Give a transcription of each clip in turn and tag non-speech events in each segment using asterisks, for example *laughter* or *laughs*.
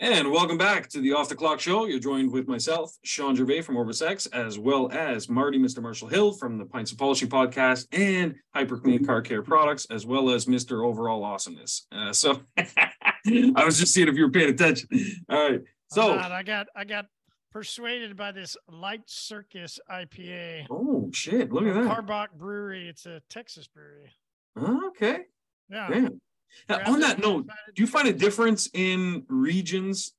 And welcome back to the Off the Clock Show. You're joined with myself, Shawn Gervais from OrbisX, as well as Marty, Mr. Marshall Hill from the Pints of Polishing podcast and hyperClean Car Care Products, as well as Mr. Overall Awesomeness. Uh, so *laughs* I was just seeing if you were paying attention. All right. So I got I got persuaded by this Light Circus IPA. Oh shit! Look at that. Karbach Brewery. It's a Texas brewery. Okay. Yeah. Damn. Now, on that note, do you find a difference in regions,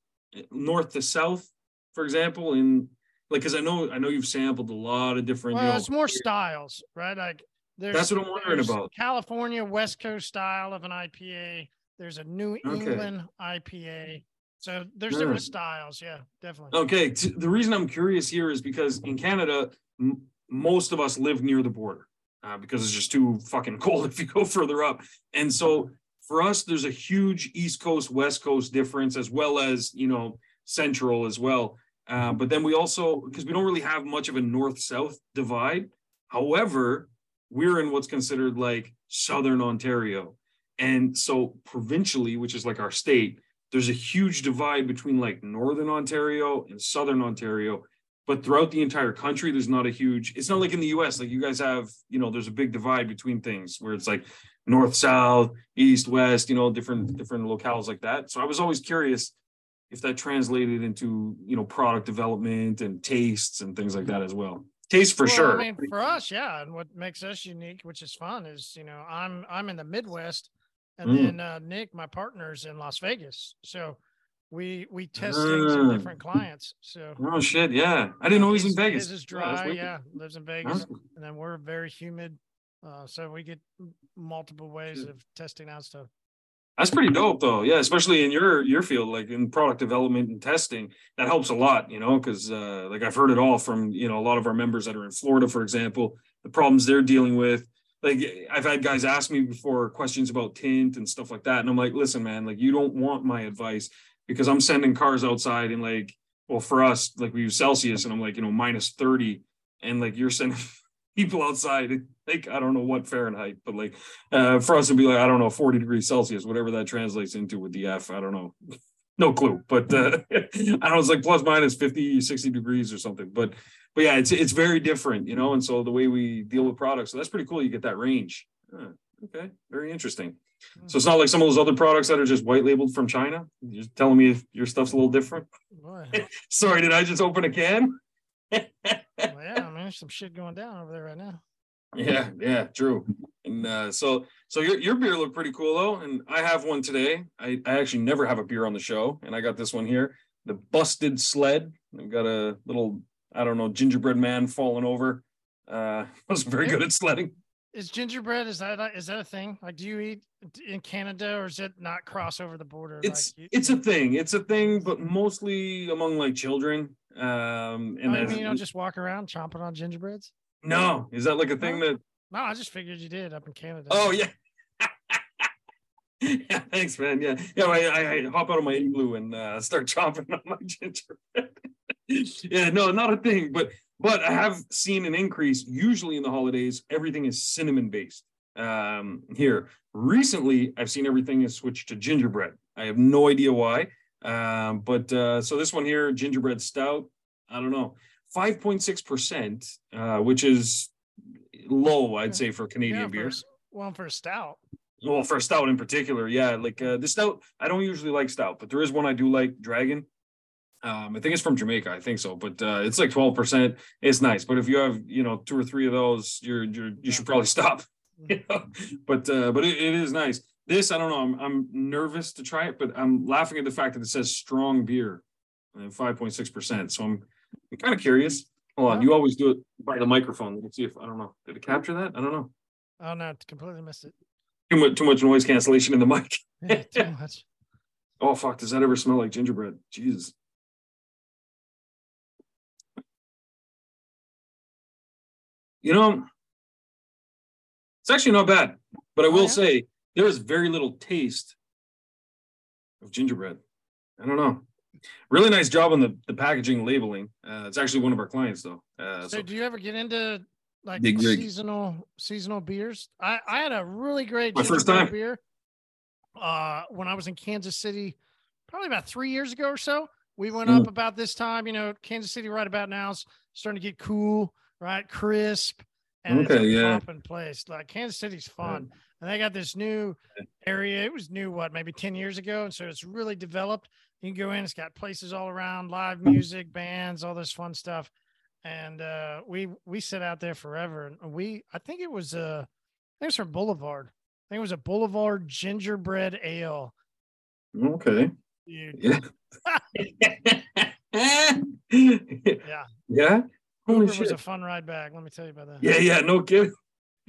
north to south, for example, in like because I know I know you've sampled a lot of different. Well, you know, it's more styles, right? Like there's That's what I'm wondering about. California West Coast style of an IPA. There's a New Okay. England IPA. So there's Yeah. different styles. Yeah, definitely. Okay, the reason I'm curious here is because in Canada, m- most of us live near the border uh, because it's just too fucking *laughs* cold if you go further up. And so for us, there's a huge East Coast, West Coast difference, as well as, you know, Central as well. Uh, but then we also, because we don't really have much of a North South divide. However, we're in what's considered like Southern Ontario. And so provincially, which is like our state, there's a huge divide between like northern ontario and southern ontario but throughout the entire country there's not a huge it's not like in the us like you guys have you know there's a big divide between things where it's like north south east west you know different different locales like that. So i was always curious if that translated into you know product development and tastes and things like that as well. Taste for Well, sure. I mean, for us, yeah, and what makes us unique, which is fun, is you know I'm I'm in the Midwest, and Mm. then uh, Nick, my partner's in Las Vegas, so we we test things with different clients. So oh shit yeah. I didn't know he was in vegas. his is dry, yeah, lives in Huh? Vegas, and then we're very humid, uh, so we get multiple ways of testing out stuff. That's pretty dope, though. Yeah, especially in your your field, like in product development and testing, that helps a lot. You know, because uh, like I've heard it all from you know a lot of our members that are in Florida, for example, the problems they're dealing with. Like I've had guys ask me before questions about tint and stuff like that, and I'm like, listen, man, like you don't want my advice because I'm sending cars outside and like, well, for us, like we use Celsius, and I'm like, you know, minus thirty, and like you're sending people outside like I don't know what Fahrenheit, but like uh, for us it'd be like, I don't know, 40 degrees Celsius, whatever that translates into with the F, I don't know. No clue, but uh, *laughs* I don't know, it's like plus minus 50, 60 degrees or something. But but yeah, it's it's very different, you know. And so the way we deal with products, so that's pretty cool. You get that range. Huh, okay, very interesting. So it's not like some of those other products that are just white labeled from China. You're telling me if your stuff's a little different. *laughs* Sorry, did I just open a can? *laughs* there's some shit going down over there right now. Yeah, yeah, true. And uh, so, so your your beer looked pretty cool though, and I have one today. I, I actually never have a beer on the show, and I got this one here, the Busted Sled. I've got a little, I don't know, gingerbread man falling over. Uh, *laughs* I was very good at sledding. Is gingerbread is that a- that a thing? Like, do you eat in Canada or is it not cross over the border? It's like, you- it's a thing. It's a thing, but mostly among like children. Um, and Oh, you as- mean you don't just walk around chomping on gingerbreads? no, is that like a thing that? No, I just figured you did up in Canada. Oh yeah. *laughs* yeah, thanks, man. Yeah, yeah. I, I, I hop out of my igloo and uh, start chomping *laughs* on my gingerbread. *laughs* yeah, no, not a thing. But but I have seen an increase. Usually in the holidays, everything is cinnamon based. Um, here recently, I've seen everything is switched to gingerbread. I have no idea why. Um, but uh, so this one here, gingerbread stout. I don't know, five point six percent, uh, which is low, I'd say, for Canadian yeah, for, beers. well, for stout. Well, for stout in particular, yeah. Like uh, the stout, I don't usually like stout, but there is one I do like, Dragon. Um, I think it's from Jamaica, I think so, but uh, it's like twelve percent. It's nice, but if you have, you know, two or three of those, you're, you're you should probably *laughs* stop. You know? But uh, but it, it is nice. This I don't know. I'm I'm nervous to try it, but I'm laughing at the fact that it says strong beer, uh, and six percent. So I'm, I'm kind of curious. Hold on, you always do it by the microphone. Let's see if I don't know. Did it capture that? I don't know. Oh no, I completely missed it. Too much too much noise cancellation in the mic. *laughs* Yeah, too much. *laughs* Oh fuck! Does that ever smell like gingerbread? Jesus. You know, it's actually not bad, but I Oh, will yeah? say there is very little taste of gingerbread. I don't know. Really nice job on the, the packaging labeling. Uh, it's actually one of our clients though. Uh, So, so do you ever get into like Big seasonal seasonal beers? I I had a really great My first time. beer uh when I was in Kansas City probably about three years ago or so. We went Mm. up about this time. You know, Kansas City right about now is starting to get cool, right? Crisp. And it's Okay, a yeah. popping place. Like Kansas City's fun. And they got this new area. It was new, what, maybe 10 years ago. And so it's really developed. You can go in, it's got places all around, live music, bands, all this fun stuff. And uh we we sit out there forever. And we I think it was uh I think it was from Boulevard. I think it was a Boulevard gingerbread ale. Okay. Dude. Yeah. *laughs* *laughs* Yeah. Yeah. Holy Uber was a fun ride back. Let me tell you about that. Yeah, yeah, no kidding. *laughs*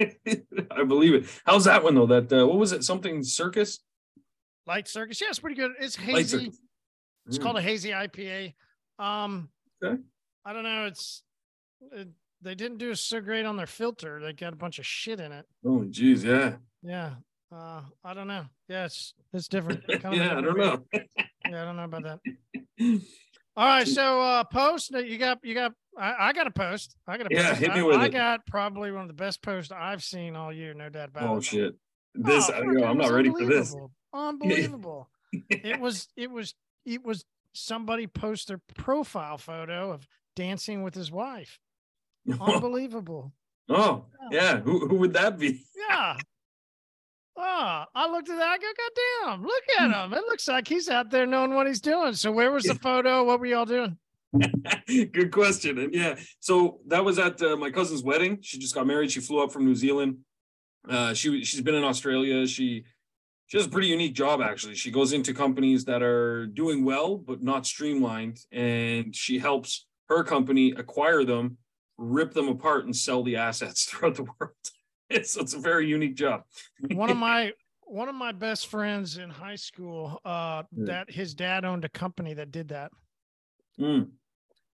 I believe it. How's that one though? That uh, what was it? Something circus? Light Circus. Yeah, it's pretty good. It's hazy. It's Mm. called a hazy IPA. Um, Okay. I don't know. It's it, they didn't do so great on their filter. They got a bunch of shit in it. Oh, geez, yeah. Yeah. Uh, I don't know. Yeah, it's it's different. *laughs* Yeah, I don't know. Yeah, I don't know about that. *laughs* All right, so uh post you got you got I, I got a post. I got a Yeah, post. hit me I, with I it. got probably one of the best posts I've seen all year, no doubt about oh it. Oh shit. This Oh, I fuck, know, it I'm not ready for this. unbelievable. Unbelievable. it was it was it was somebody post their profile photo of dancing with his wife. *laughs* Unbelievable. oh, yeah. Who who would that be? Yeah. Oh, I looked at that. I go, God damn, look at hmm. him. It looks like he's out there knowing what he's doing. So where was the photo? What were y'all doing? *laughs* Good question. And yeah, so that was at uh, my cousin's wedding. She just got married. She flew up from New Zealand. Uh, she she's been in Australia. She she has a pretty unique job actually. She goes into companies that are doing well but not streamlined, and she helps her company acquire them, rip them apart, and sell the assets *laughs* throughout the world. *laughs* so it's a very unique job. One of my one of my best friends in high school, uh, Yeah. that his dad owned a company that did that. Mm,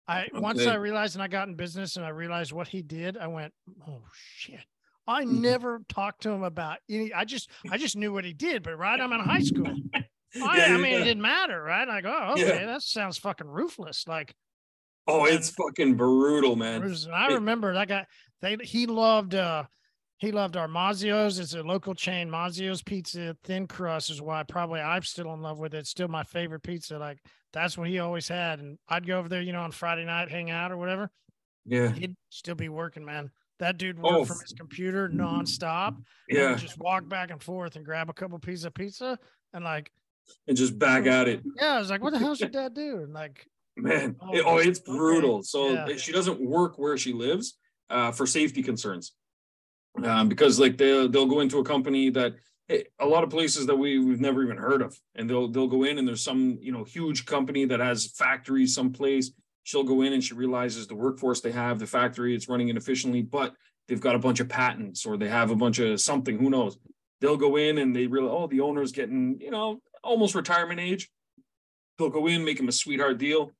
I once I realized and I got in business and I realized what he did, I went, oh shit. I Mhm. never talked to him about any. I just I just knew what he did, but right, I'm in high school. *laughs* I, Yeah, I mean, yeah. it didn't matter, right? I go, oh, Yeah. okay, that sounds fucking ruthless. Like, Oh, it's fucking brutal, man. And I remember that guy. They he loved uh he loved our Mazzio's. It's a local chain. Mazzio's Pizza, thin crust is why probably I'm still in love with it. It's still my favorite pizza. Like that's what he always had. And I'd go over there, you know, on Friday night, hang out or whatever. Yeah, he'd still be working, man. That dude worked Oh, from his computer nonstop. yeah, just walk back and forth and grab a couple pieces of pizza and like, and just back at it. *laughs* yeah, I was like, what the hell's your *laughs* dad do? And like, Man, Oh, it- oh, it's okay. brutal. So Yeah. she doesn't work where she lives uh, for safety concerns, um, because like they'll they'll go into a company that a lot of places that we we've never even heard of, and they'll they'll go in and there's some you know huge company that has factories someplace. She'll go in and she realizes the workforce they have, the factory, it's running inefficiently, but they've got a bunch of patents or they have a bunch of something. Who knows? They'll go in and they realize, oh, the owner's getting you know almost retirement age. They'll go in, make him a sweetheart deal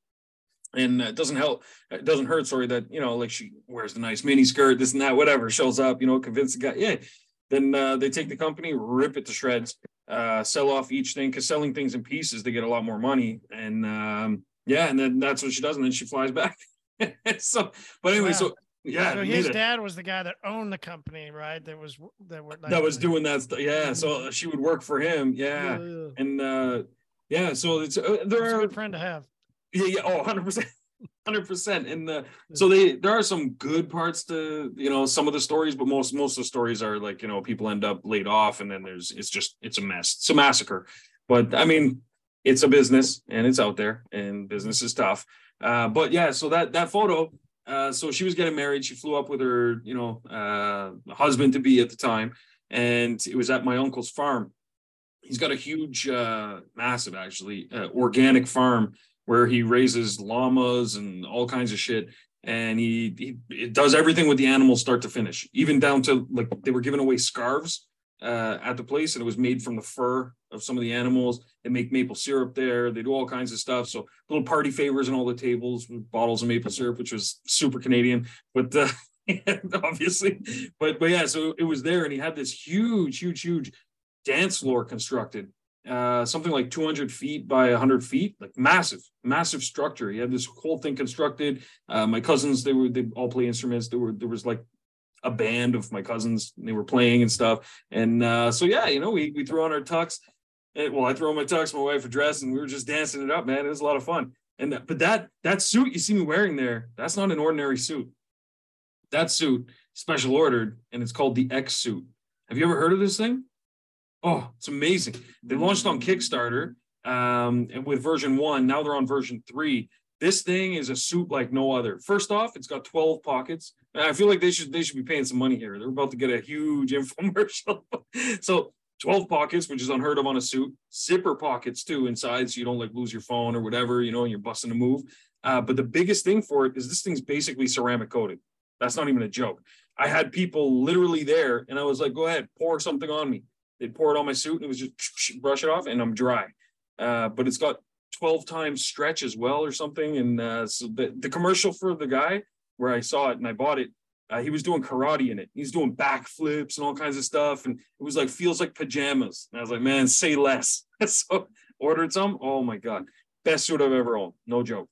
and it doesn't help it doesn't hurt sorry that you know like she wears the nice mini skirt this and that whatever shows up you know convince the guy yeah then uh, they take the company rip it to shreds uh, sell off each thing because selling things in pieces they get a lot more money and um, yeah and then that's what she does and then she flies back *laughs* so but anyway Wow. so yeah so neither. his dad was the guy that owned the company, right? That was that were like, that was doing that stuff yeah so she would work for him yeah and uh yeah so it's uh, there a are good friend to have. Yeah, yeah, oh, 100 percent, hundred percent. And the so they there are some good parts to you know some of the stories, but most most of the stories are like you know people end up laid off, and then there's it's just it's a mess, it's a massacre. But I mean, it's a business, and it's out there, and business is tough. Uh, but yeah, so that that photo. Uh, so she was getting married. She flew up with her, you know, uh, husband to be at the time, and it was at my uncle's farm. He's got a huge, uh, massive, actually, uh, organic farm where he raises llamas and all kinds of shit. And he, he does everything with the animals start to finish, even down to like they were giving away scarves uh, at the place, and it was made from the fur of some of the animals. They make maple syrup there. They do all kinds of stuff. So little party favors on all the tables with bottles of maple syrup, which was super Canadian, but uh, *laughs* obviously, but but yeah, so it was there, and he had this huge, huge, huge dance floor constructed uh, something like 200 feet by 100 feet, like massive, massive structure. He had this whole thing constructed. Uh, my cousins, they were they all play instruments. There were there was like a band of my cousins. They were playing and stuff. And uh, so yeah, you know, we we threw on our tux And, well, I throw on my tux, my wife a dress, and we were just dancing it up, man. It was a lot of fun. And that, but that that suit you see me wearing there, that's not an ordinary suit. That suit special ordered, and it's called the X suit. Have you ever heard of this thing? Oh, it's amazing. They launched on Kickstarter um, with version one. Now they're on version three. This thing is a suit like no other. First off, it's got 12 pockets. I feel like they should they should be paying some money here. They're about to get a huge *laughs* infomercial. so 12 pockets, which is unheard of on a suit. Zipper pockets too inside, so you don't like lose your phone or whatever, you know, and you're busting a move. Uh, but the biggest thing for it is this thing's basically ceramic coated. That's not even a joke. I had people literally there, and I was like, "Go ahead, pour something on me." They'd pour it on my suit, and it was just brush it off, and I'm dry. Uh, but it's got 12 times stretch as well, or something. And uh, so the the commercial for the guy where I saw it and I bought it uh, he was doing karate in it. He's doing backflips and all kinds of stuff. And it was like, feels like pajamas. And I was like, man, say less. *laughs* so ordered some. Oh my God. Best suit I've ever owned. No joke.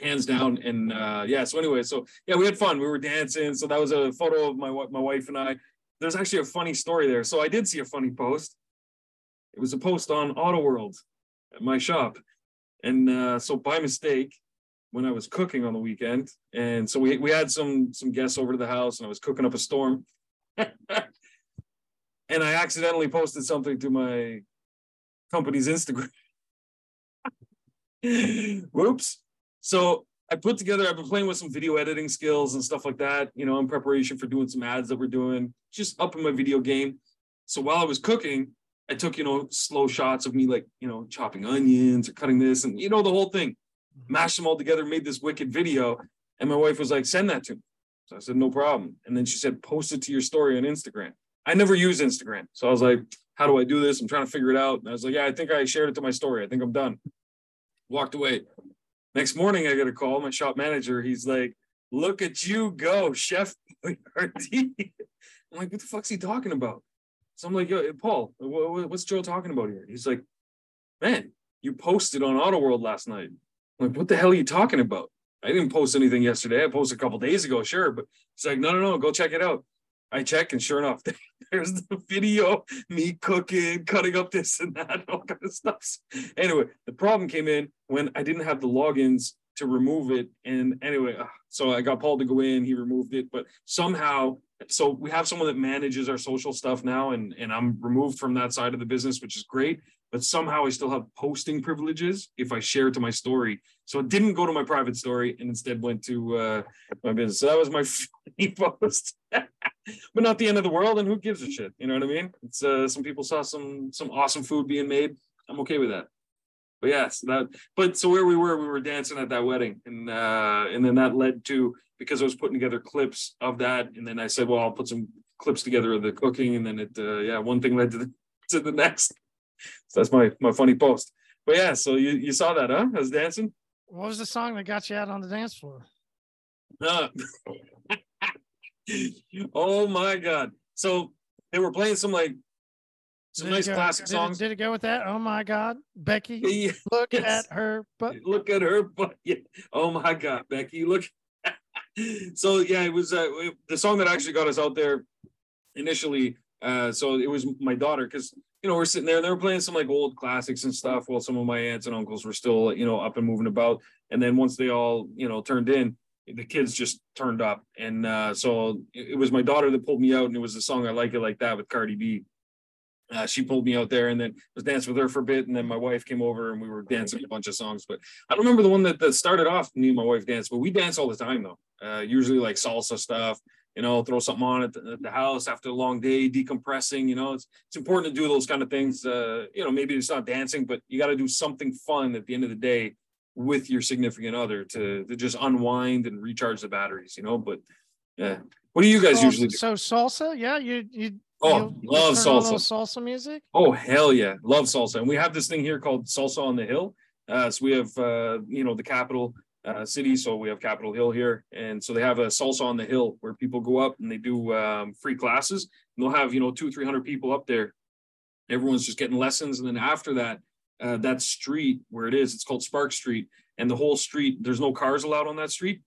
Hands down. And uh, yeah, so anyway, so yeah, we had fun. We were dancing. So that was a photo of my, my wife and I. There's actually a funny story there. So I did see a funny post. It was a post on Auto World at my shop. And uh, so by mistake, when I was cooking on the weekend, and so we we had some some guests over to the house, and I was cooking up a storm, *laughs* and I accidentally posted something to my company's Instagram. *laughs* Whoops! So I put together. I've been playing with some video editing skills and stuff like that, you know, in preparation for doing some ads that we're doing, just up in my video game. So while I was cooking, I took you know slow shots of me like you know chopping onions or cutting this, and you know the whole thing mm-hmm. mashed them all together, made this wicked video. And my wife was like, send that to me. So I said, no problem. And then she said, post it to your story on Instagram. I never use Instagram. So I was like, how do I do this? I'm trying to figure it out. And I was like, yeah, I think I shared it to my story. I think I'm done. Walked away. Next morning, I get a call. My shop manager, he's like, look at you go, Chef *laughs* I'm like, what the fuck's he talking about? So I'm like, Yo, Paul, what's Joe talking about here? He's like, man, you posted on Auto World last night. I'm like, what the hell are you talking about? I didn't post anything yesterday. I posted a couple days ago, sure, but it's like, no, no, no, go check it out. I check, and sure enough, *laughs* there's the video, me cooking, cutting up this and that, *laughs* all kind of stuff. Anyway, the problem came in when I didn't have the logins to remove it. And anyway, uh, so I got Paul to go in, he removed it, but somehow, so we have someone that manages our social stuff now, and and I'm removed from that side of the business, which is great but somehow I still have posting privileges if I share to my story. So it didn't go to my private story and instead went to uh, my business. So that was my *laughs* funny post, but not the end of the world. And who gives a shit? You know what I mean? It's uh, some people saw some some awesome food being made. I'm okay with that. But yes, that. But so where we were, we were dancing at that wedding, and uh, and then that led to because I was putting together clips of that, and then I said, well, I'll put some clips together of the cooking, and then it, uh, yeah, one thing led to the *laughs* to the next so that's my my funny post. But yeah, so you, you saw that, huh? I was dancing. What was the song that got you out on the dance floor? Uh, *laughs* *laughs* oh my god! So they were playing some like some did nice go, classic did songs. It, did it go with that? Oh my god, Becky! *laughs* Yeah, look yes. at her butt. *laughs* Look at her butt. Yeah. Oh my god, Becky! Look. so yeah, it was uh, the song that actually got us out there initially. Uh, so it was my daughter because you know, we're sitting there and they were playing some like old classics and stuff while some of my aunts and uncles were still, you know, up and moving about. And then once they all, you know, turned in, the kids just turned up. And uh, so it was my daughter that pulled me out, and it was a song I like it like that with Cardi B. Uh, she pulled me out there and then was dancing with her for a bit. And then my wife came over and we were dancing a bunch of songs. But I don't remember the one that, that started off me and my wife dance, but we dance all the time though. Uh, usually like salsa stuff, you know, throw something on at the, at the, house after a long day, decompressing. You know, it's it's important to do those kind of things. Uh, you know, maybe it's not dancing, but you got to do something fun at the end of the day with your significant other to to just unwind and recharge the batteries. You know, but yeah, what do you guys so, usually do? So salsa, yeah, you you. Oh, you love salsa. Salsa music. Oh hell yeah, love salsa, and we have this thing here called salsa on the hill. Uh, so we have uh, you know the capital uh, city. So we have Capitol Hill here, and so they have a salsa on the hill where people go up and they do um, free classes. And they'll have you know two three hundred people up there. Everyone's just getting lessons, and then after that, uh, that street where it is, it's called Sparks Street, and the whole street there's no cars allowed on that street.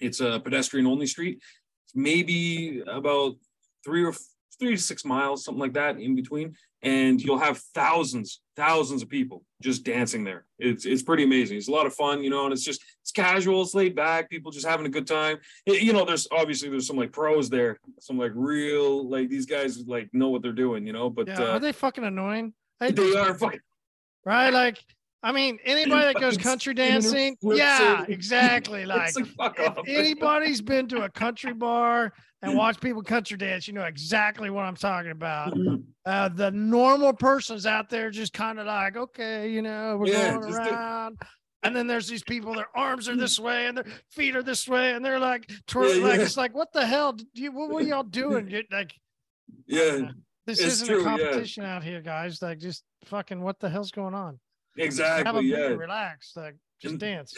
It's a pedestrian only street. It's maybe about three or three to six miles, something like that in between. And you'll have thousands, thousands of people just dancing there. It's it's pretty amazing. It's a lot of fun, you know, and it's just it's casual, it's laid back, people just having a good time. It, you know, there's obviously there's some like pros there, some like real like these guys like know what they're doing, you know. But Yeah, uh, are they fucking annoying? I they are fucking right. Like, I mean, anybody that goes country dancing, yeah, *laughs* exactly. Like, like if anybody's been to a country *laughs* bar and watched people country dance, you know exactly what I'm talking about. Uh, the normal person's out there just kind of like, okay, you know, we're Yeah, going just do- around. And then there's these people, their arms are this way and their feet are this way, and they're like, twirling. Yeah, like it's like, what the hell? Did you, what were y'all *laughs* doing? You- like, yeah, this It's isn't true, a yeah. competition out here, guys. Like, just fucking, what the hell's going on? Have a exactly. beer, Yeah. relax, like, just dance.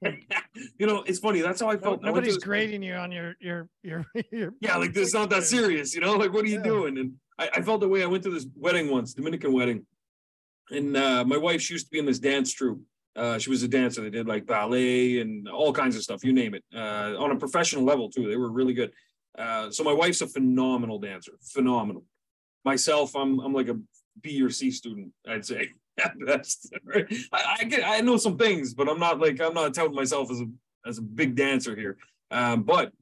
*laughs* you know, it's funny. That's how I felt. I nobody's this- grading you on your your your *laughs* your. Yeah, like this is not that serious, you know. Like, what are you Yeah. doing? And I, I felt the way. I went to this wedding once, Dominican wedding, and uh, my wife she used to be in this dance troupe. Uh, she was a dancer. They did like ballet and all kinds of stuff, you name it, uh, on a professional level too. They were really good. Uh, so my wife's a phenomenal dancer, phenomenal. Myself, I'm I'm like a B or C student, I'd say *laughs* at best. I, I get I know some things, but I'm not like I'm not touting myself as a as a big dancer here. Um, but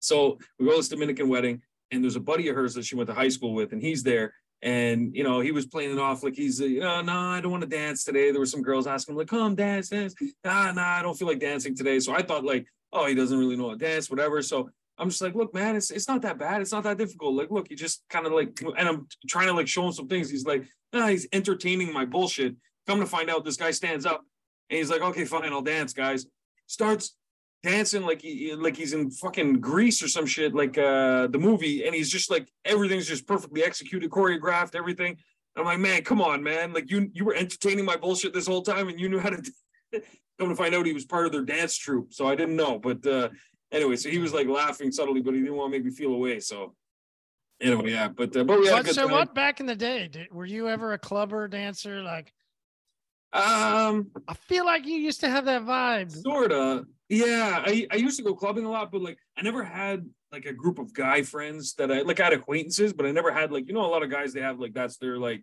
so we go to this Dominican wedding, and there's a buddy of hers that she went to high school with, and he's there. And you know, he was playing it off like he's, uh, you know, no, I don't want to dance today. There were some girls asking him, like, come dance, dance. Nah, nah, I don't feel like dancing today. So I thought, like, oh, he doesn't really know how to dance, whatever. So I'm just like, look, man, it's it's not that bad. It's not that difficult. Like, look, you just kind of like, and I'm trying to like show him some things. He's like, nah, he's entertaining my bullshit. Come to find out, this guy stands up and he's like, okay, fine, I'll dance, guys. Starts dancing like he like he's in fucking Greece or some shit, like uh the movie, and he's just like everything's just perfectly executed, choreographed, everything. I'm like, man, come on, man. Like you you were entertaining my bullshit this whole time and you knew how to *laughs* come to find out he was part of their dance troupe. So I didn't know. But uh anyway, so he was like laughing subtly, but he didn't want to make me feel away. So anyway, yeah. But uh, but we had a good so time. what back in the day? Did, were you ever a clubber dancer? Like, Um I feel like you used to have that vibe. Sorta. Yeah. I, I used to go clubbing a lot, but like I never had like a group of guy friends that I like I had acquaintances, but I never had like, you know, a lot of guys they have like that's their like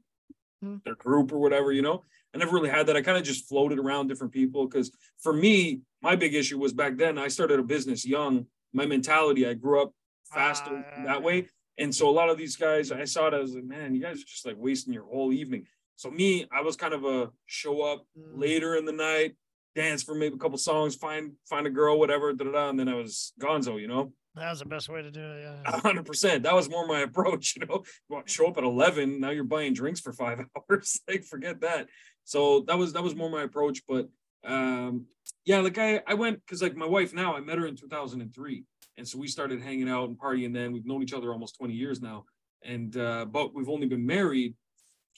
Hmm. their group or whatever, you know. I never really had that. I kind of just floated around different people because for me, my big issue was back then I started a business young. My mentality, I grew up faster Ah, that way. And so a lot of these guys, I saw it as like, man, you guys are just like wasting your whole evening. So me, I was kind of a show up Mm. later in the night, dance for maybe a couple songs, find find a girl, whatever, da, da, da, and then I was gonzo, you know, That was the best way to do it. Yeah. hundred percent. That was more my *laughs* approach, you know. Well, Show up at eleven, now you're buying drinks for five *laughs* hours. like forget that. So that was that was more my approach. But um yeah, like I I went because like my wife now, I met her in 2003. And so we started hanging out and partying then. We've known each other almost 20 years now. And uh, but we've only been married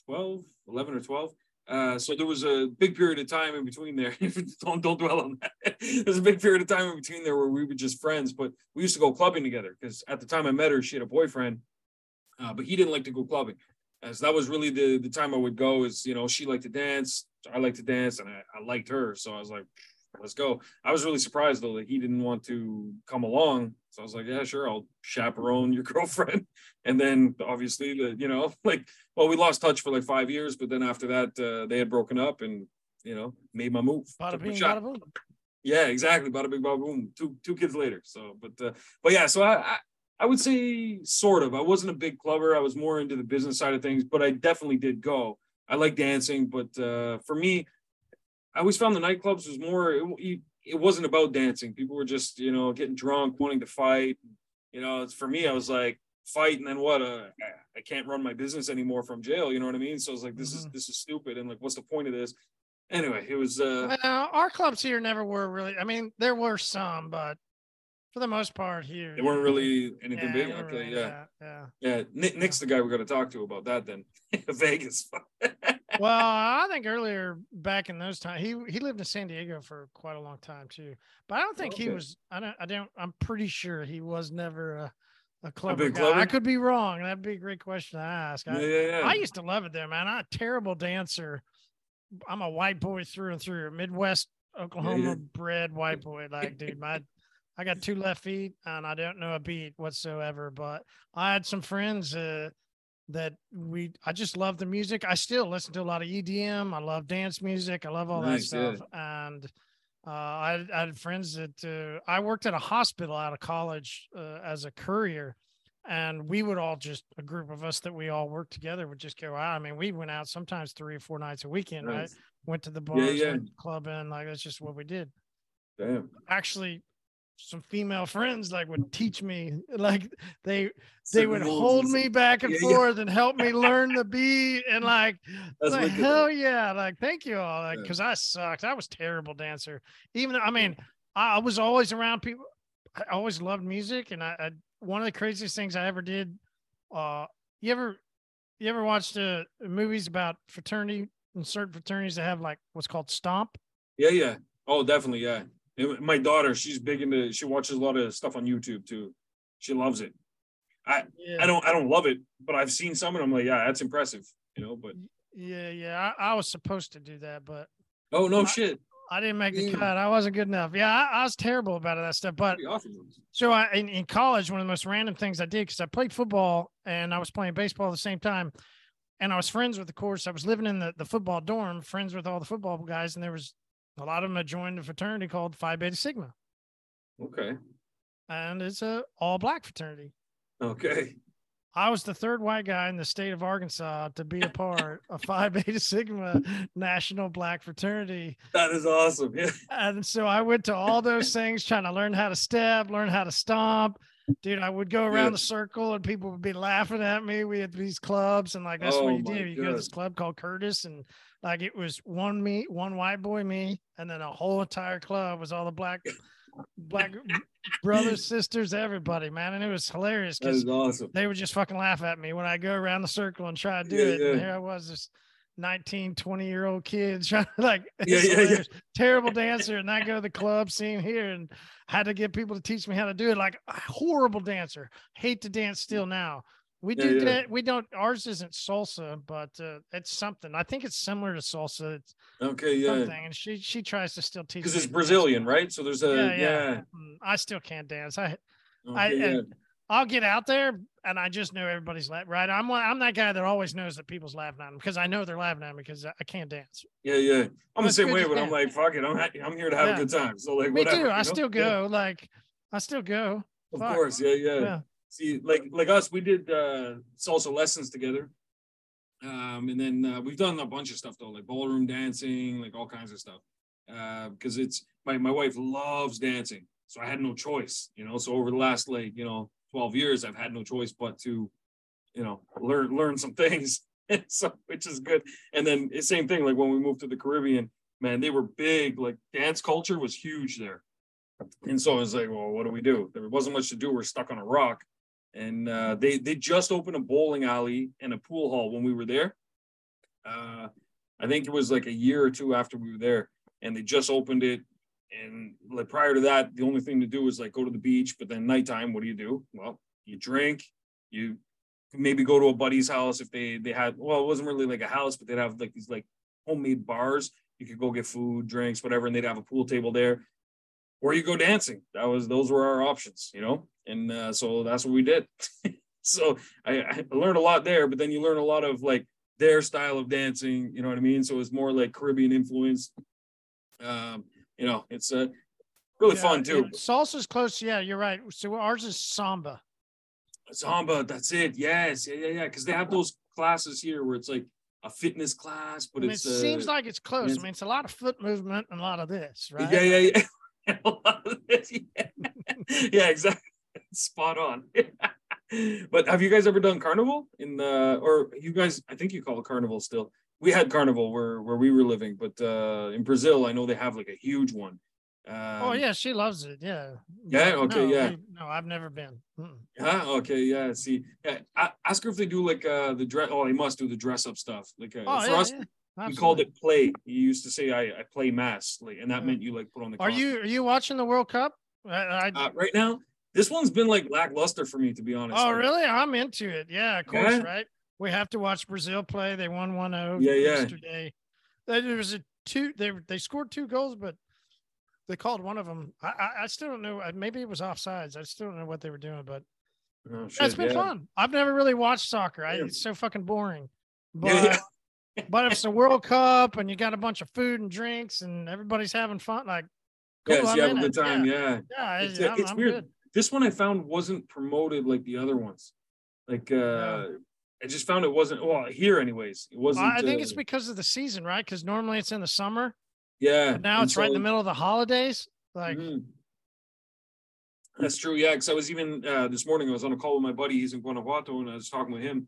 12, 11 or 12. Uh, so there was a big period of time in between there. *laughs* don't don't dwell on that. There's a big period of time in between there where we were just friends, but we used to go clubbing together because at the time I met her, she had a boyfriend, uh, but he didn't like to go clubbing. As that was really the the time I would go. Is you know she liked to dance, I like to dance, and I, I liked her, so I was like, let's go. I was really surprised though that he didn't want to come along. So I was like, yeah, sure, I'll chaperone your *laughs* girlfriend. And then obviously the, you know, *laughs* like, well, we lost touch for like five years, but then after that, uh, they had broken up and, you know, made my move. Bada bing, bada boom. Yeah, exactly. Bada bing, bada boom. Two, two kids later. So, but, uh, but yeah, so I, I, I would say sort of, I wasn't a big clubber. I was more into the business side of things, but I definitely did go. I like dancing, but, uh, for me, I always found the nightclubs was more, it, it wasn't about dancing. People were just, you know, getting drunk, wanting to fight. You know, for me, I was like, fight and then what? Uh, I- can't run my business anymore from jail. You know what I mean? So I was like, this is Mhm. this is stupid. And like, what's the point of this? Anyway, it was uh Well, our clubs here never were really. I mean, there were some, but for the most part here, they weren't really anything yeah, big. Okay, really yeah. yeah. Yeah. Nick, Nick's the guy we're gonna talk to about that then. *laughs* Vegas. *laughs* Well, I think earlier back in those times, he he lived in San Diego for quite a long time too. But I don't think he was. I don't. I don't. I'm pretty sure he was never a a big guy. I could be wrong. That'd be a great question to ask. yeah, I, yeah, yeah. I used to love it there, man. I'm a terrible dancer. I'm a white boy through and through. Midwest Oklahoma yeah. bred white boy. Like, dude, my I got two left feet and I don't know a beat whatsoever. But I had some friends uh, that we I just love the music. I still listen to a lot of EDM. I love dance music. I love all nice, that stuff. Yeah. And uh, I, I, had friends that uh, I worked at a hospital out of college uh, as a courier, and we would all just a group of us that we all worked together would just go out. I mean, we went out sometimes three or four nights a weekend, nice. right? Went to the bars, yeah, yeah. Clubbing, like that's just what we did. Damn. Actually, some female friends like would teach me *laughs* like they they would hold me back and yeah, forth yeah. and help me learn the beat and *laughs* like, like hell yeah like thank you all like because yeah. i sucked. I was terrible dancer. Even i mean I, I, was always around people i always loved music and I, I, one of the craziest things i ever did uh you ever you ever watched uh, movies about fraternity and certain fraternities that have like what's called stomp? Yeah yeah. Oh definitely yeah my daughter, she's big into. She watches a lot of stuff on YouTube too. She loves it. I yeah. I don't I don't love it, but I've seen some and I'm like, yeah, that's impressive. You know, but yeah, yeah, I, I was supposed to do that, but oh no I, shit. I didn't make the cut. I wasn't good enough. Yeah, I, I was terrible about that stuff. But so I in, in college, one of the most random things I did because I played football and I was playing baseball at the same time. And I was friends with the course. I was living in the, the football dorm, friends with all the football guys, and there was a lot of them had joined a fraternity called Phi Beta Sigma. Okay. And it's a all black fraternity. Okay. I was the third white guy in the state of Arkansas to be a part of Phi *laughs* Beta Sigma National Black Fraternity. That is awesome. Yeah. And so I went to all those things trying to learn how to step, learn how to stomp. Dude, I would go around yeah. the circle and people would be laughing at me. We had these clubs, and like that's oh what you do. You God. go to this club called Curtis, and like it was one me, one white boy, me, and then a whole entire club was all the black, black brothers, sisters, everybody, man. And it was hilarious because awesome. they would just fucking laugh at me when I go around the circle and try to do yeah, it. Yeah. And here I was, this 19, 20 year old kid *laughs* trying to like, yeah, yeah, yeah, terrible dancer. And I go to the club scene here and had to get people to teach me how to do it. Like horrible dancer, hate to dance still mm. now. We do yeah, yeah. that. We don't. Ours isn't salsa, but uh, it's something. I think it's similar to salsa. It's okay, yeah. Something, and she she tries to still teach because it's Brazilian, right? So there's a yeah, yeah. Mm, I still can't dance. I okay, I yeah. I'll get out there and I just know everybody's laughing. Right? I'm I'm that guy that always knows that people's laughing at him because I know they're laughing at me because I can't dance. Yeah, yeah. I'm the same way, but I'm like, fuck it. I'm I'm here to have a good time. So like, me whatever, too. I know? still go. Like, I still go. Of fuck. course, yeah, yeah see like like us we did uh salsa lessons together. Um and then uh, we've done a bunch of stuff though like ballroom dancing like all kinds of stuff. Uh because it's my my wife loves dancing so i had no choice you know? So over the last like you know 12 years i've had no choice but to you know learn learn some things. *laughs* So which is good. And then the same thing like when we moved to the caribbean man they were big like dance culture was huge there. And so I was like, well, what do we do? There wasn't much to do. We're stuck on a rock and uh, they they just opened a bowling alley and a pool hall when we were there. Uh, I think it was like a year or two after we were there, and they just opened it. And like prior to that, the only thing to do was like go to the beach. But then nighttime, what do you do? Well, you drink. You maybe go to a buddy's house if they they had. Well, it wasn't really like a house, but they'd have like these like homemade bars. You could go get food, drinks, whatever, and they'd have a pool table there or you go dancing. That was those were our options, you know, and uh, so that's what we did. *laughs* so I, I, learned a lot there, but then you learn a lot of like their style of dancing. You know what I mean? So it's more like Caribbean influence. Um, you know, it's uh, really yeah, fun too. Salsa's close. Yeah, you're right. So ours is samba. Samba, that's it. Yes, yeah, yeah, yeah. Because they have those classes here where it's like a fitness class, but I mean, it seems uh, like it's close. I mean, it's a lot of foot movement and a lot of this, right? Yeah, yeah, yeah. *laughs* yeah. *laughs* yeah, exactly. *laughs* Spot on. but have you guys ever done carnival in the or you guys I think you call it carnival still. We had carnival where where we were living, but uh in Brazil I know they have like a huge one. Oh, um, oh yeah, she loves it. Yeah. Yeah. Okay. No, yeah. No, I've never been. Mm-mm. Yeah. Okay. Yeah. See, yeah, ask her if they do like uh the dress. Oh, they must do the dress up stuff. Like uh, oh, for yeah, us, yeah. Absolutely. We called it play. You used to say I, I play mass, like, and that meant you like put on the. Are you are you watching the World Cup? I, I... Uh, right now, this one's been like lackluster for me, to be honest. Oh, really? I'm into it. Yeah, of course, yeah. right? We have to watch Brazil play. They won 1-0 yeah, yeah. yesterday. There was a two. They they scored two goals, but they called one of them. I, I, I still don't know. Maybe it was offsides. I still don't know what they were doing, but Oh, it's shit, been yeah. fun. I've never really watched soccer. I, it's so fucking boring. But Yeah, but if it's a World Cup and you got a bunch of food and drinks and everybody's having fun, like cool, yes, I'm you have a good time. Yeah, Yeah. yeah, It's, I'm, it's I'm weird. good. This one I found wasn't promoted like the other ones. Like uh I just found it wasn't well here anyways. It wasn't I think uh, it's because of the season, right? Because normally it's in the summer, yeah. but now it's right in the middle of the holidays. Like, Mhm. That's true. Yeah, because I was even uh, this morning. I was on a call with my buddy. He's in Guanajuato, and I was talking with him,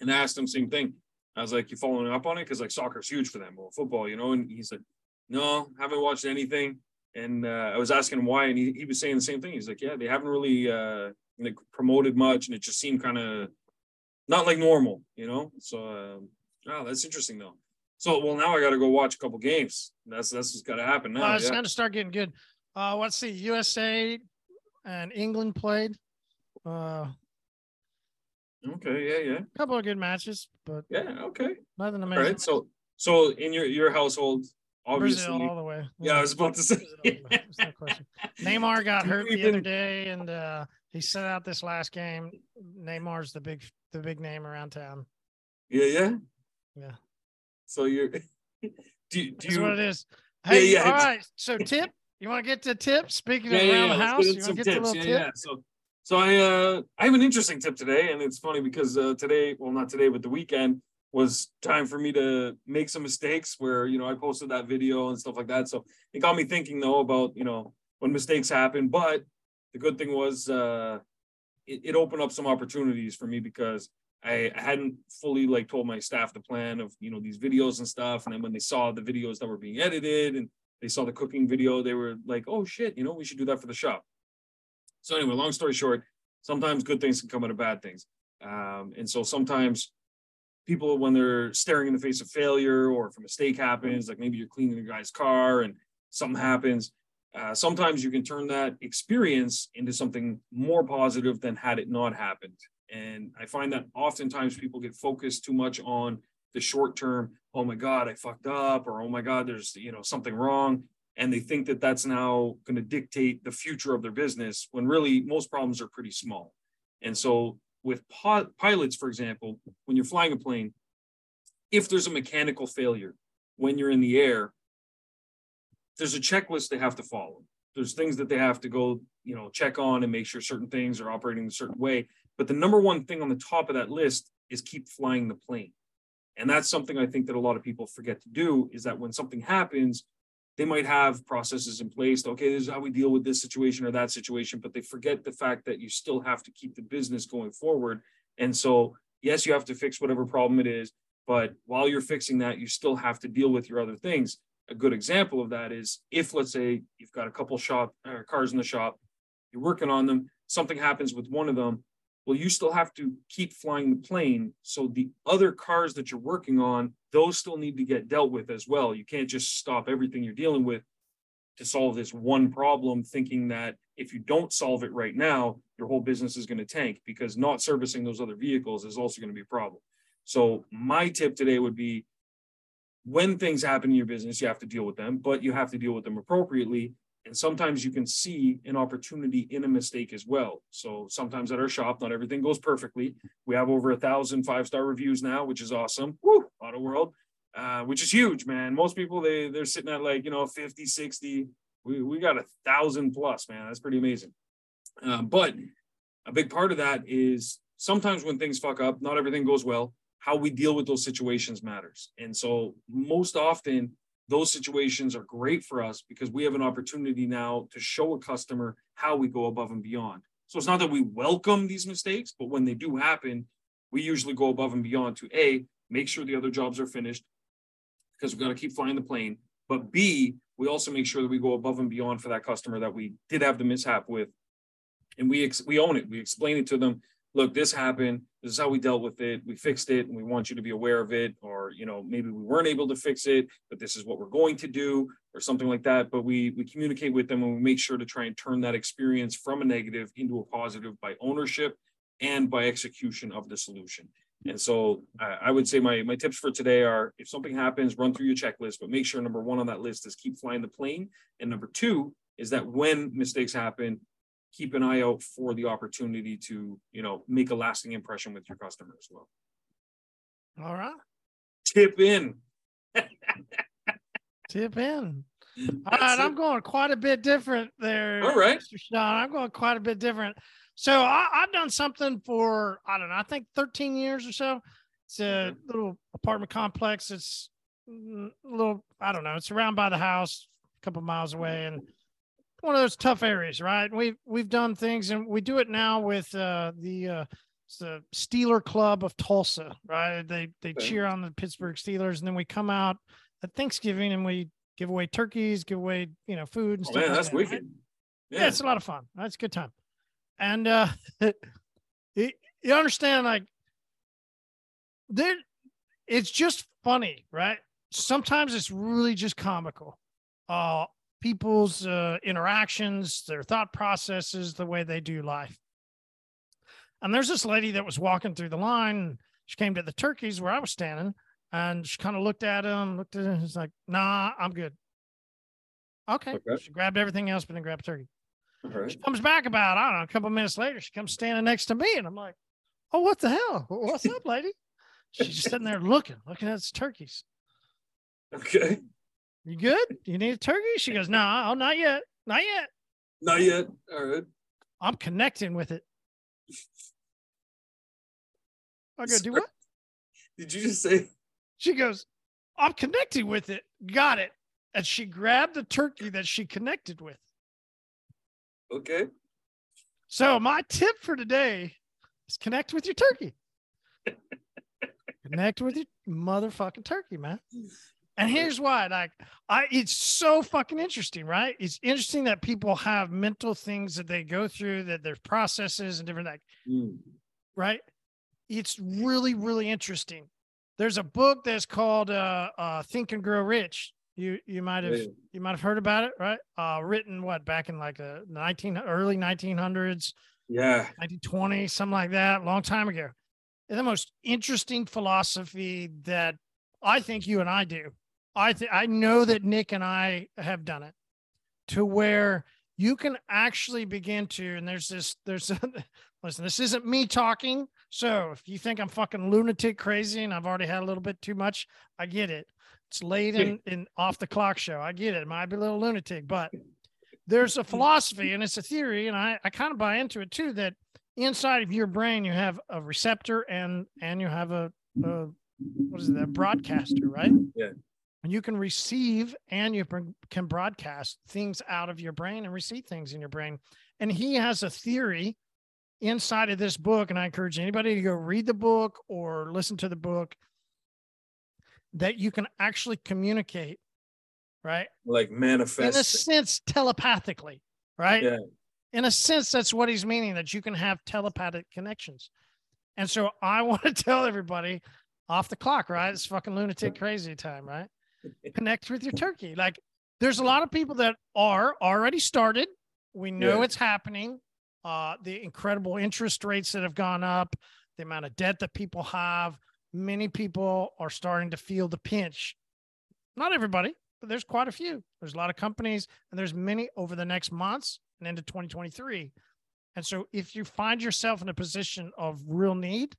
and I asked him same thing. I was like, "You following up on it? Because like soccer's huge for them, or football, you know?" And he's like, "No, haven't watched anything." And uh, I was asking him why, and he, he was saying the same thing. He's like, "Yeah, they haven't really uh, like promoted much, and it just seemed kind of not like normal, you know." So, um, oh, that's interesting though. So, well, now I got to go watch a couple games. That's that's what's got to happen now. it's yeah. going to start getting good. Uh, let's see, USA and England played. Uh, Okay. Yeah. Yeah. a couple of good matches, but Yeah. Okay. nothing All amazing. right. So, so in your your household, obviously, Brazil all the way. yeah, I was about to say. Brazil all no question. *laughs* Neymar got hurt the other day, and uh, he set out this last game. Neymar's the big, the big name around town. yeah. Yeah. Yeah. So you're. *laughs* Do you, do That's what it is. Hey, yeah, all it's- right. So tip, you want to get to tips? Speaking Yeah, of yeah, around yeah. the house, you want to get to little Yeah, tip? yeah. So, so I uh I have an interesting tip today, and it's funny because uh today, well, not today, but the weekend was time for me to make some mistakes where you know I posted that video and stuff like that. So it got me thinking though about you know when mistakes happen. But the good thing was uh it, it opened up some opportunities for me because I, hadn't fully like told my staff the plan of you know these videos and stuff. And then when they saw the videos that were being edited and they saw the cooking video, they were like, oh shit, you know, we should do that for the shop. So anyway, long story short, sometimes good things can come out of bad things. Um, and so sometimes people, when they're staring in the face of failure or if a mistake happens, like maybe you're cleaning a guy's car and something happens, uh, sometimes you can turn that experience into something more positive than had it not happened. And I find that oftentimes people get focused too much on the short term. Oh my God, I fucked up, or oh my God, there's you know something wrong, and they think that that's now going to dictate the future of their business. When really most problems are pretty small. And so with pi- pilots, for example, when you're flying a plane, if there's a mechanical failure when you're in the air, there's a checklist they have to follow. There's things that they have to go, you know, check on and make sure certain things are operating a certain way. But the number one thing on the top of that list is keep flying the plane. And that's something I think that a lot of people forget to do is that when something happens, they might have processes in place. Okay, this is how we deal with this situation or that situation, but they forget the fact that you still have to keep the business going forward. And so, yes, you have to fix whatever problem it is, but while you're fixing that, you still have to deal with your other things. A good example of that is if, let's say, you've got a couple shop uh, cars in the shop, you're working on them, something happens with one of them, well, you still have to keep flying the plane. So the other cars that you're working on, those still need to get dealt with as well. You can't just stop everything you're dealing with to solve this one problem, thinking that if you don't solve it right now, your whole business is going to tank because not servicing those other vehicles is also going to be a problem. So my tip today would be when things happen in your business, you have to deal with them, but you have to deal with them appropriately. And sometimes you can see an opportunity in a mistake as well. So sometimes at our shop, not everything goes perfectly. We have over a thousand five star reviews now, which is awesome. Woo, Auto World, uh, which is huge, man. Most people they they're sitting at like you know 50, 60. We we got a thousand plus, man. That's pretty amazing. Um, but a big part of that is sometimes when things fuck up, not everything goes well. How we deal with those situations matters. And so most often those situations are great for us because we have an opportunity now to show a customer how we go above and beyond. So it's not that we welcome these mistakes, but when they do happen, we usually go above and beyond to A, make sure the other jobs are finished because we've got to keep flying the plane. But B, we also make sure that we go above and beyond for that customer that we did have the mishap with. And we ex- we own it. We explain it to them. Look, this happened. This is how we dealt with it. We fixed it, and we want you to be aware of it. Or you know, maybe we weren't able to fix it, but this is what we're going to do, or something like that. But we we communicate with them, and we make sure to try and turn that experience from a negative into a positive by ownership and by execution of the solution. And so I, would say my my tips for today are if something happens, run through your checklist, but make sure number one on that list is keep flying the plane. And number two is that when mistakes happen, keep an eye out for the opportunity to, you know, make a lasting impression with your customer as well. All right. Tip in. *laughs* Tip in. All right, I'm going quite a bit different there. All right. Mr. Shawn. I'm going quite a bit different. So I, have done something for, I don't know, I think 13 years or so. It's a little apartment complex. It's a little, I don't know, it's around by the house, a couple miles away. And one of those tough areas, right? We've, we've done things and we do it now with uh, the, uh, the Steeler Club of Tulsa, right? They, they okay. cheer on the Pittsburgh Steelers. And then we come out at Thanksgiving and we give away turkeys, give away, you know, food and oh, stuff. Man, like that's that, wicked. Right? Yeah. yeah, it's a lot of fun. That's a good time and uh *laughs* you, you understand like there it's just funny right sometimes it's really just comical uh people's uh interactions their thought processes the way they do life and there's this lady that was walking through the line she came to the turkeys where i was standing and she kind of looked at him looked at him He's like nah i'm good okay. okay. she grabbed everything else but then grabbed turkey Right. She comes back about, I don't know, a couple minutes later. She comes standing next to me, and I'm like, oh, what the hell? What's up, lady? She's just sitting there looking, looking at the turkeys. *laughs* Okay. You good? You need a turkey? She goes, no, nah, oh, not yet. Not yet. Not yet. All right. I'm connecting with it. I go, do what? Did you just say? She goes, I'm connecting with it. Got it. And she grabbed the turkey that she connected with. Okay. So my tip for today is connect with your turkey. *laughs* connect with your motherfucking turkey, man. And here's why, like, I it's so fucking interesting, right? It's interesting that people have mental things that they go through, that there's processes and different like, mm. right? It's really, really interesting. There's a book that's called uh, uh, Think and Grow Rich you you might have yeah. you might have heard about it, right? Uh, written what back in like the nineteen early nineteen hundreds, yeah, nineteen twenty, something like that, long time ago. And the most interesting philosophy that I think you and I do. I th- I know that Nick and I have done it to where you can actually begin to, and there's this, there's, a, *laughs* listen, this isn't me talking. So if you think I'm fucking lunatic crazy and I've already had a little bit too much, I get it. It's late in, in off the clock show. I get it. It might be a little lunatic, but there's a philosophy and it's a theory, and I, I kind of buy into it too, that inside of your brain you have a receptor and and you have a, a what is it, a broadcaster, right? Yeah. And you can receive and you can broadcast things out of your brain and receive things in your brain. And he has a theory inside of this book, and I encourage anybody to go read the book or listen to the book that you can actually communicate, right? Like manifest. In a sense, telepathically, right? Yeah. In a sense, that's what he's meaning that you can have telepathic connections. And so I *laughs* want to tell everybody off the clock, right? It's fucking lunatic crazy time, right? Connect with your *laughs* turkey. Like there's a lot of people that are already started. We know yeah. it's happening. Uh, the incredible interest rates that have gone up, the amount of debt that people have, many people are starting to feel the pinch. Not everybody, but there's quite a few. There's a lot of companies, and there's many over the next months and into 2023. And so, if you find yourself in a position of real need,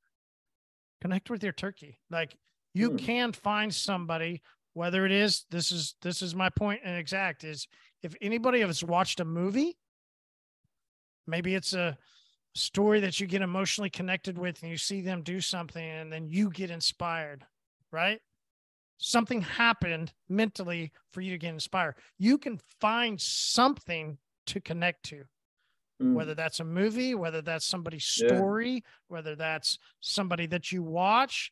connect with your turkey. Like you hmm. can find somebody, whether it is this is this is my point and exact is if anybody has watched a movie, maybe it's a story that you get emotionally connected with and you see them do something and then you get inspired, right? Something happened mentally for you to get inspired. You can find something to connect to, mm. whether that's a movie, whether that's somebody's story, yeah. whether that's somebody that you watch.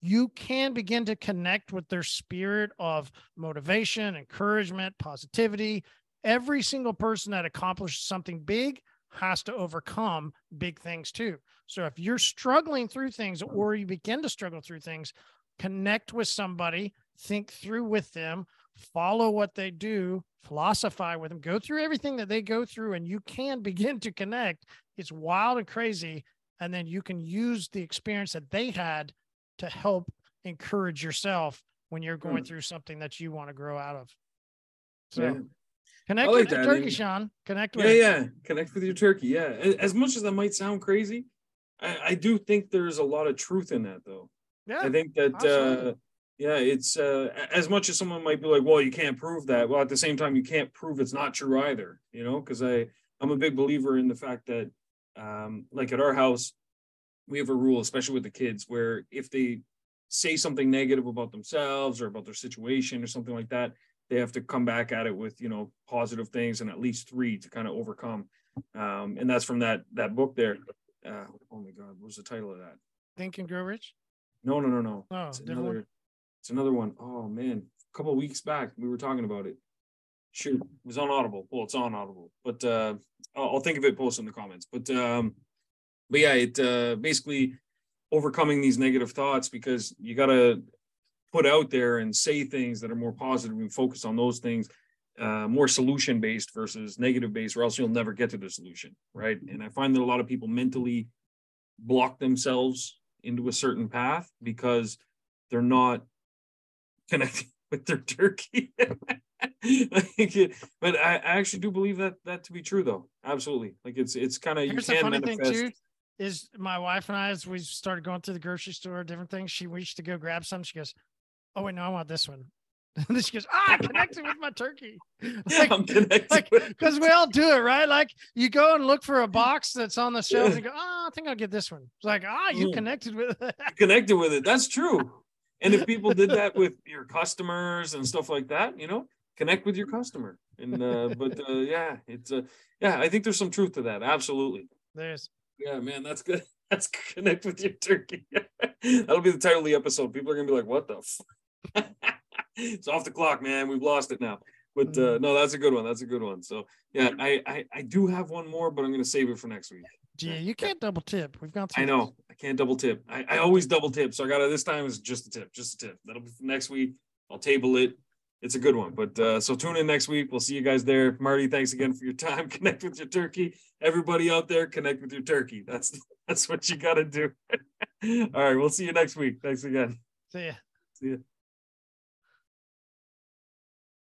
You can begin to connect with their spirit of motivation, encouragement, positivity. Every single person that accomplished something big has to overcome big things too. So if you're struggling through things or you begin to struggle through things, connect with somebody, think through with them, follow what they do, philosophize with them, go through everything that they go through, and you can *laughs* begin to connect. It's wild and crazy. and then you can use the experience that they had to help encourage yourself when you're going Mm. through something that you want to grow out of. So Yeah. connect like with your that, turkey, and- Shawn. Connect with Yeah, yeah. Connect with your turkey. Yeah. As much as that might sound crazy, I, I do think there's a lot of truth in that though. Yeah. I think that absolutely. uh yeah, it's uh as much as someone might be like, well, you can't prove that. Well, at the same time, you can't prove it's not true either, you know, because I I'm a big believer in the fact that um like at our house, we have a rule, especially with the kids, where if they say something negative about themselves or about their situation or something like that, they have to come back at it with you know positive things and at least three to kind of overcome. Um, and that's from that that book there. Uh, oh my God, what was the title of that? Think and grow rich. No, no, no, no. Oh, it's different one? another. It's another one. Oh man, a couple of weeks back we were talking about it. Shoot, it was on Audible. Well, it's on Audible, but uh, I'll, I'll think of it. Post in the comments. But um, but yeah, it uh, basically overcoming these negative thoughts because you got to put out there and say things that are more positive and focus on those things uh, more solution based versus negative based or else you'll never get to the solution right? And i find that a lot of people mentally block themselves into a certain path because they're not connecting *laughs* with their turkey. *laughs* Like but I, I actually do believe that that to be true though. Absolutely. Like it's it's kind of you can manifest too is my wife and I, as we started going through the grocery store, different things, she reached to go grab some. She goes, "Oh wait, no, I want this one." *laughs* And then she goes, "Ah, I connected with my turkey." *laughs* yeah, i'm connected like, because we all do it, right? Like you go and look for a *laughs* box that's on the shelf and go, "Oh, I think I'll get this one." It's like, "Ah, you Mm. connected with it." connected with it. That's true. And if people did that with your customers and stuff like that, you know, connect with your customer. And uh, but uh, yeah, it's uh, yeah, I think there's some truth to that. Absolutely. There's Yeah, man, that's good. *laughs* That's connect with your turkey. *laughs* That'll be the title of the episode. People are gonna be like, "What the?" F-? *laughs* it's off the clock, man. We've lost it now. But uh, no, that's a good one. That's a good one. So yeah, I, I I do have one more, but I'm gonna save it for next week. gee, you can't double tip. We've gone through. I know I can't double tip. I, I always double tip. So I got to this time is just a tip, just a tip. That'll be for next week. I'll table it. It's a good one. But uh, so tune in next week. We'll see you guys there. Marty, thanks again for your time. *laughs* Connect with your turkey. Everybody out there, connect with your turkey. That's *laughs* that's what you got to do. *laughs* All right, we'll see you next week. Thanks again. See ya. See you.